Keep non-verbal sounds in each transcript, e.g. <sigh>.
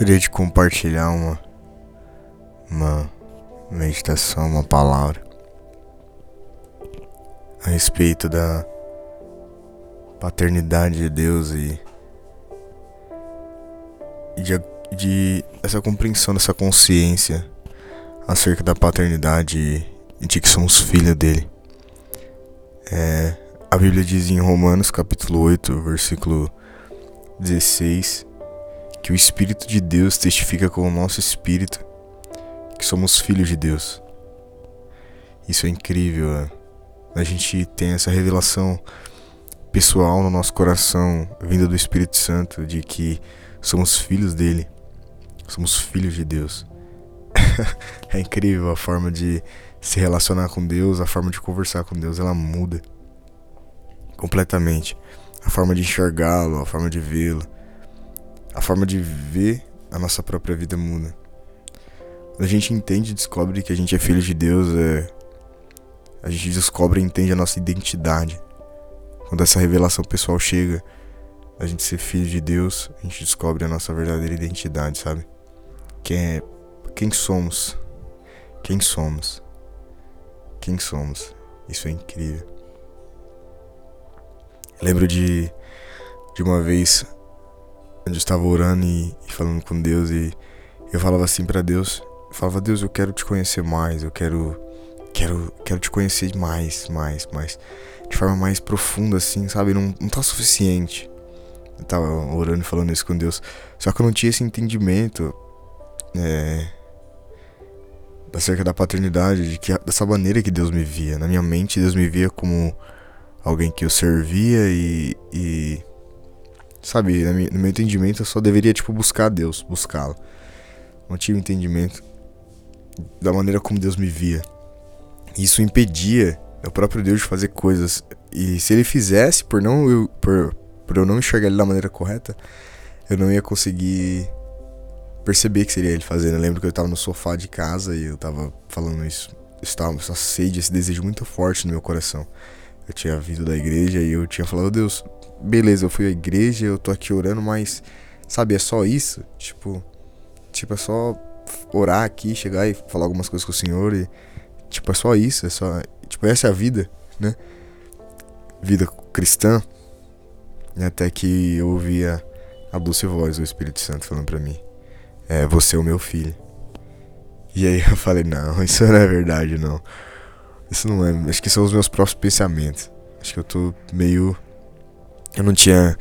Gostaria de compartilhar uma, uma meditação, uma palavra a respeito da paternidade de Deus e, de, de essa compreensão, dessa consciência acerca da paternidade e de que somos filhos dele. É, a Bíblia diz em Romanos capítulo 8, versículo 16, que o Espírito de Deus testifica com o nosso espírito que somos filhos de Deus. Isso é incrível. É? A gente tem essa revelação pessoal no nosso coração, vinda do Espírito Santo, de que somos filhos dele, somos filhos de Deus. <laughs> é incrível a forma de se relacionar com Deus, a forma de conversar com Deus, ela muda completamente. A forma de enxergá-lo, a forma de vê-lo, a forma de ver a nossa própria vida muda. Quando a gente entende e descobre que a gente é filho de Deus, é... a gente descobre e entende a nossa identidade. Quando essa revelação pessoal chega, a gente ser filho de Deus, a gente descobre a nossa verdadeira identidade, sabe? Quem é, quem somos? Quem somos? Quem somos? Isso é incrível. lembro de de uma vez onde eu estava orando e, e falando com Deus e eu falava assim para Deus, eu falava Deus, eu quero te conhecer mais, eu quero quero quero te conhecer mais, mais, mais de forma mais profunda, assim, sabe? Não, não tá suficiente. Eu tava orando e falando isso com Deus. Só que eu não tinha esse entendimento é, acerca da paternidade, de que dessa maneira que Deus me via. Na minha mente, Deus me via como alguém que eu servia e. e sabe, no meu entendimento, eu só deveria, tipo, buscar Deus, buscá-lo. Não tinha entendimento da maneira como Deus me via. Isso impedia o próprio Deus de fazer coisas. E se ele fizesse, por não eu, por, por eu não enxergar ele da maneira correta, eu não ia conseguir perceber que seria ele fazendo. Eu lembro que eu tava no sofá de casa e eu tava falando isso. Estava essa sede, esse desejo muito forte no meu coração. Eu tinha vindo da igreja e eu tinha falado, Deus, beleza, eu fui à igreja, eu tô aqui orando, mas sabe, é só isso? Tipo, tipo é só orar aqui, chegar e falar algumas coisas com o Senhor e tipo, é só isso, é só Tipo, essa é a vida, né? Vida cristã. Até que eu ouvia a doce voz do Espírito Santo falando pra mim: É, você é o meu filho. E aí eu falei: Não, <laughs> isso não é verdade, não. Isso não é. Acho que são os meus próprios pensamentos. Acho que eu tô meio. Eu não tinha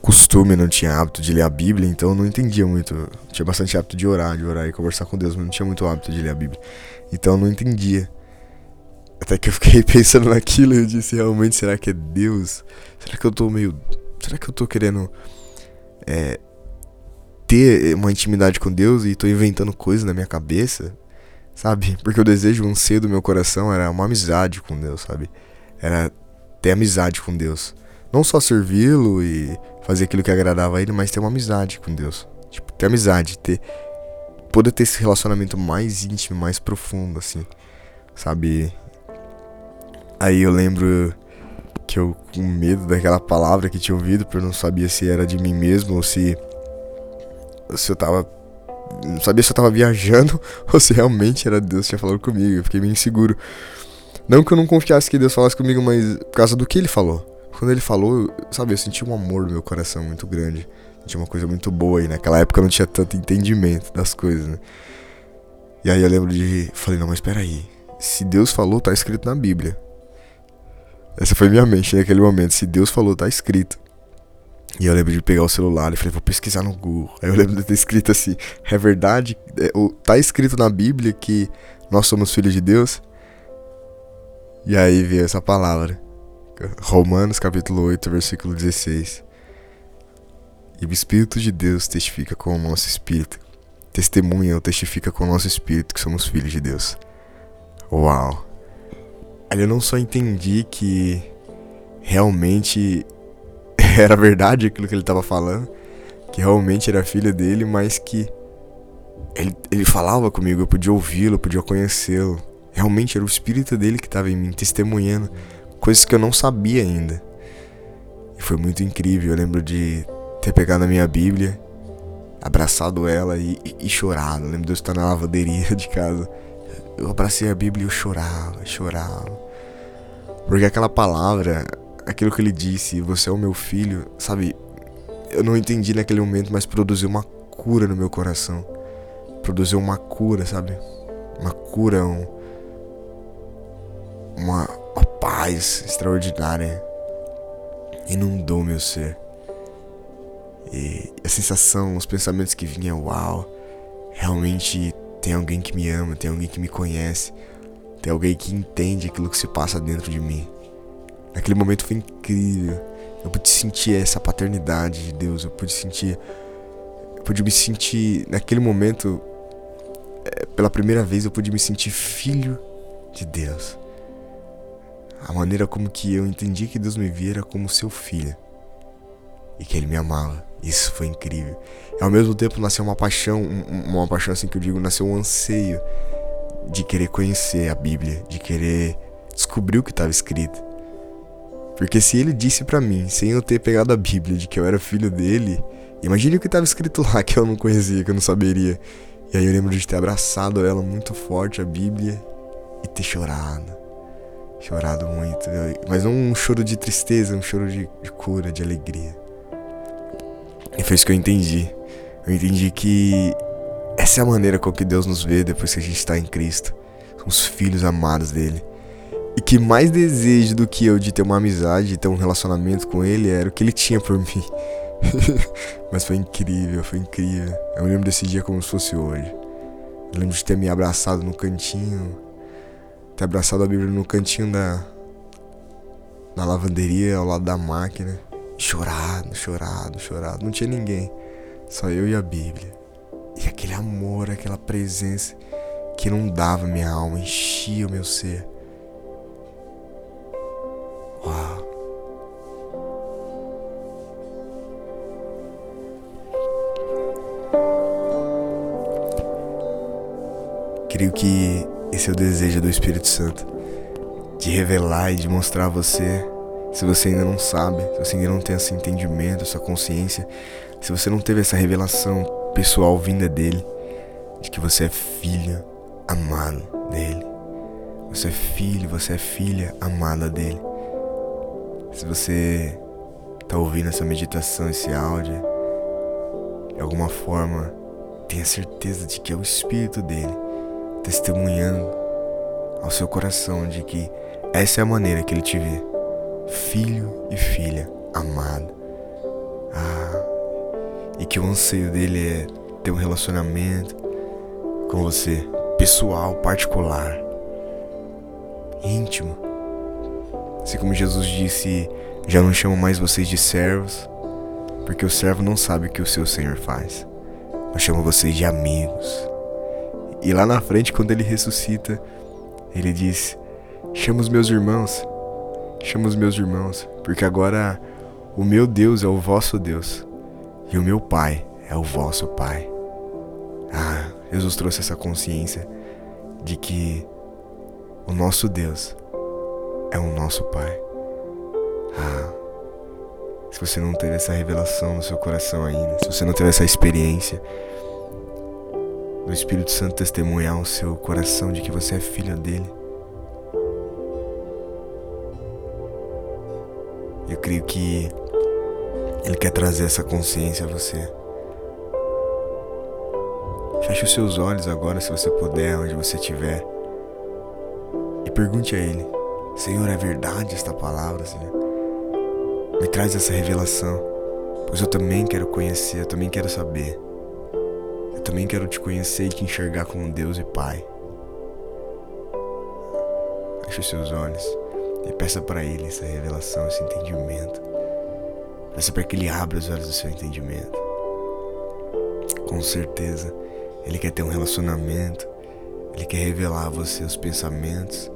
costume, não tinha hábito de ler a Bíblia, então eu não entendia muito. Eu tinha bastante hábito de orar, de orar e conversar com Deus, mas não tinha muito hábito de ler a Bíblia. Então eu não entendia. Até que eu fiquei <laughs> pensando naquilo e eu disse, realmente, será que é Deus? Será que eu tô meio. Será que eu tô querendo é, ter uma intimidade com Deus e tô inventando coisas na minha cabeça? Sabe? Porque o desejo, um anseio do meu coração era uma amizade com Deus, sabe? Era ter amizade com Deus. Não só servi-lo e fazer aquilo que agradava a ele, mas ter uma amizade com Deus. Tipo, ter amizade, ter. Poder ter esse relacionamento mais íntimo, mais profundo, assim. Sabe? Aí eu lembro que eu, com medo daquela palavra que tinha ouvido, porque eu não sabia se era de mim mesmo ou se. se eu tava. Não sabia se eu tava viajando <laughs> ou se realmente era Deus que tinha falado comigo. Eu fiquei meio inseguro. Não que eu não confiasse que Deus falasse comigo, mas por causa do que ele falou. Quando ele falou, sabe, eu senti um amor no meu coração muito grande. Tinha uma coisa muito boa aí. Naquela época eu não tinha tanto entendimento das coisas, né? E aí eu lembro de. Falei, não, mas peraí. Se Deus falou, tá escrito na Bíblia. Essa foi minha mente naquele momento. Se Deus falou, tá escrito. E eu lembro de pegar o celular e falei, vou pesquisar no Google. Aí eu lembro de ter escrito assim: é verdade? É, tá escrito na Bíblia que nós somos filhos de Deus? E aí veio essa palavra. Romanos capítulo 8, versículo 16. E o Espírito de Deus testifica com o nosso espírito. Testemunha ou testifica com o nosso espírito que somos filhos de Deus. Uau! Ali eu não só entendi que realmente <laughs> era verdade aquilo que ele estava falando, que realmente era filho dele, mas que ele, ele falava comigo, eu podia ouvi-lo, podia conhecê-lo. Realmente era o espírito dele que estava em mim, testemunhando coisas que eu não sabia ainda. E foi muito incrível. Eu lembro de ter pegado a minha Bíblia abraçado ela e, e, e chorado. Eu lembro de eu estar na lavanderia <laughs> de casa. Eu abracei a Bíblia e eu chorava, chorava. Porque aquela palavra, aquilo que ele disse, você é o meu filho, sabe? Eu não entendi naquele momento, mas produziu uma cura no meu coração. Produziu uma cura, sabe? Uma cura, um, uma, paz extraordinária. Inundou meu ser. E a sensação, os pensamentos que vinham, uau, realmente tem alguém que me ama, tem alguém que me conhece, tem alguém que entende aquilo que se passa dentro de mim. Naquele momento foi incrível. Eu pude sentir essa paternidade de Deus, eu pude sentir. Eu pude me sentir. Naquele momento, é, pela primeira vez, eu pude me sentir filho de Deus. A maneira como que eu entendi que Deus me via era como seu filho e que ele me amava. Isso foi incrível. E ao mesmo tempo nasceu uma paixão, uma paixão assim que eu digo, nasceu um anseio de querer conhecer a Bíblia, de querer descobrir o que estava escrito. Porque se ele disse para mim, sem eu ter pegado a Bíblia, de que eu era filho dele, imagine o que estava escrito lá <laughs> que eu não conhecia, que eu não saberia. E aí eu lembro de ter abraçado ela muito forte, a Bíblia, e ter chorado. Chorado muito. Mas não um choro de tristeza, um choro de, de cura, de alegria. E foi isso que eu entendi. Eu entendi que essa é a maneira com que Deus nos vê depois que a gente está em Cristo. Somos filhos amados dele. E que mais desejo do que eu de ter uma amizade, de ter um relacionamento com ele, era o que ele tinha por mim. <laughs> Mas foi incrível, foi incrível. Eu me lembro desse dia como se fosse hoje. Eu lembro de ter me abraçado no cantinho, ter abraçado a Bíblia no cantinho da, da lavanderia, ao lado da máquina. Chorado, chorado, chorado. Não tinha ninguém. Só eu e a Bíblia. E aquele amor, aquela presença que inundava minha alma, enchia o meu ser. Uau. Creio que esse é o desejo do Espírito Santo de revelar e de mostrar a você se você ainda não sabe, se você ainda não tem esse entendimento, essa consciência, se você não teve essa revelação pessoal vinda dele, de que você é filha amada dele. Você é filho, você é filha amada dele. Se você está ouvindo essa meditação, esse áudio, de alguma forma, tenha certeza de que é o Espírito dele testemunhando ao seu coração de que essa é a maneira que ele te vê filho e filha amado. Ah, e que o anseio dele é ter um relacionamento com você, pessoal, particular, íntimo. Assim como Jesus disse: Já não chamo mais vocês de servos, porque o servo não sabe o que o seu Senhor faz. Eu chamo vocês de amigos. E lá na frente, quando ele ressuscita, ele diz: Chama os meus irmãos, chama os meus irmãos, porque agora o meu Deus é o vosso Deus e o meu Pai é o vosso Pai. Ah, Jesus trouxe essa consciência de que o nosso Deus é o nosso Pai. Ah, se você não teve essa revelação no seu coração ainda, se você não teve essa experiência do Espírito Santo testemunhar o seu coração de que você é filho dele, Eu creio que Ele quer trazer essa consciência a você. Feche os seus olhos agora, se você puder, onde você estiver. E pergunte a Ele: Senhor, é verdade esta palavra, Senhor? Me traz essa revelação, pois eu também quero conhecer, eu também quero saber. Eu também quero te conhecer e te enxergar como Deus e Pai. Feche os seus olhos. E peça para Ele essa revelação, esse entendimento. Peça para que Ele abra os olhos do seu entendimento. Com certeza, Ele quer ter um relacionamento. Ele quer revelar a você os pensamentos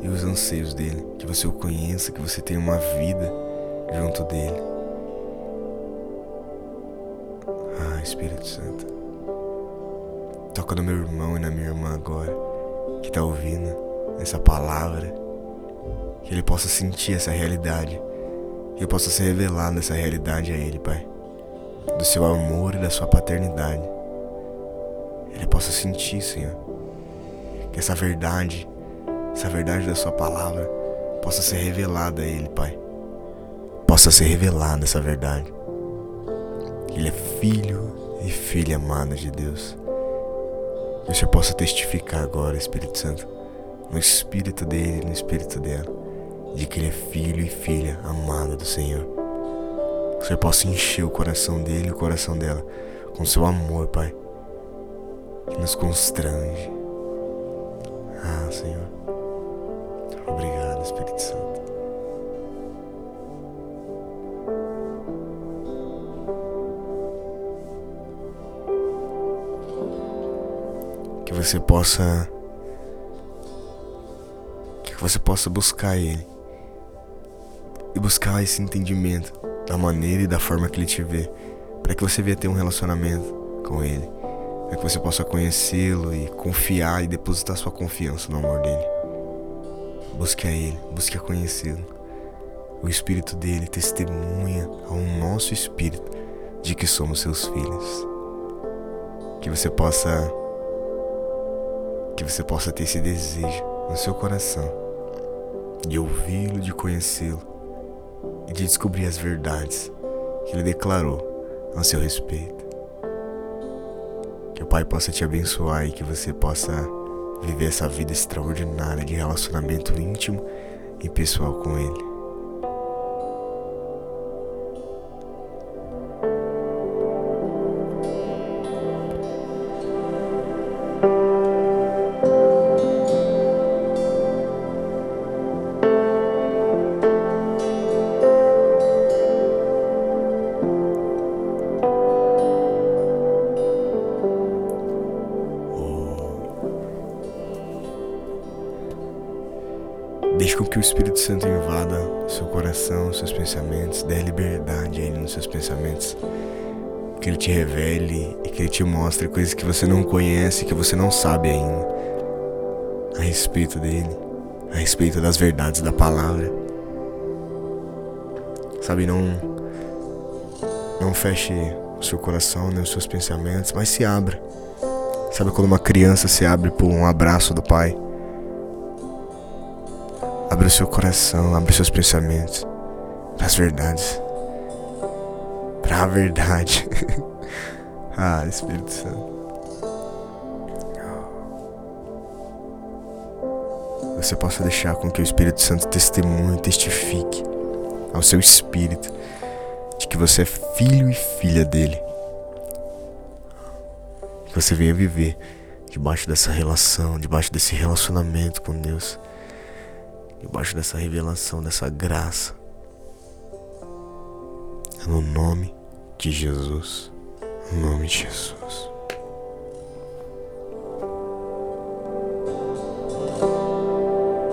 e os anseios dele. Que você o conheça, que você tenha uma vida junto dele. Ah, Espírito Santo. Toca no meu irmão e na minha irmã agora, que está ouvindo essa palavra que ele possa sentir essa realidade. Que eu possa ser revelado nessa realidade a ele, Pai. do seu amor e da sua paternidade. Ele possa sentir, Senhor, que essa verdade, essa verdade da Sua palavra, possa ser revelada a Ele, Pai. Possa ser revelada essa verdade. Ele é filho e filha amada de Deus. Que o Senhor possa testificar agora, Espírito Santo, no espírito dele, no espírito dela, de que ele é filho e filha amada do Senhor. Que o Senhor possa encher o coração dele e o coração dela com seu amor, Pai, que nos constrange. Ah, Senhor. Obrigado, Espírito Santo. Você possa que você possa buscar ele e buscar esse entendimento da maneira e da forma que ele te vê, para que você venha ter um relacionamento com ele, para que você possa conhecê-lo e confiar e depositar sua confiança no amor dele. Busque a ele, busque a conhecê-lo. O espírito dele testemunha ao nosso espírito de que somos seus filhos. Que você possa que você possa ter esse desejo no seu coração de ouvi-lo, de conhecê-lo e de descobrir as verdades que ele declarou a seu respeito. Que o Pai possa te abençoar e que você possa viver essa vida extraordinária de relacionamento íntimo e pessoal com Ele. Deixe com que o Espírito Santo invada seu coração, seus pensamentos, dê liberdade a Ele nos seus pensamentos. Que Ele te revele e que Ele te mostre coisas que você não conhece, que você não sabe ainda a respeito dele, a respeito das verdades da palavra. Sabe, não, não feche o seu coração nem os seus pensamentos, mas se abra. Sabe quando uma criança se abre por um abraço do pai? Abre o seu coração, abre seus pensamentos para as verdades. Para a verdade. <laughs> ah, Espírito Santo. Você possa deixar com que o Espírito Santo testemunhe, testifique ao seu espírito de que você é filho e filha dele. Que você venha viver debaixo dessa relação, debaixo desse relacionamento com Deus debaixo dessa revelação, dessa graça. No nome de Jesus. No nome de Jesus.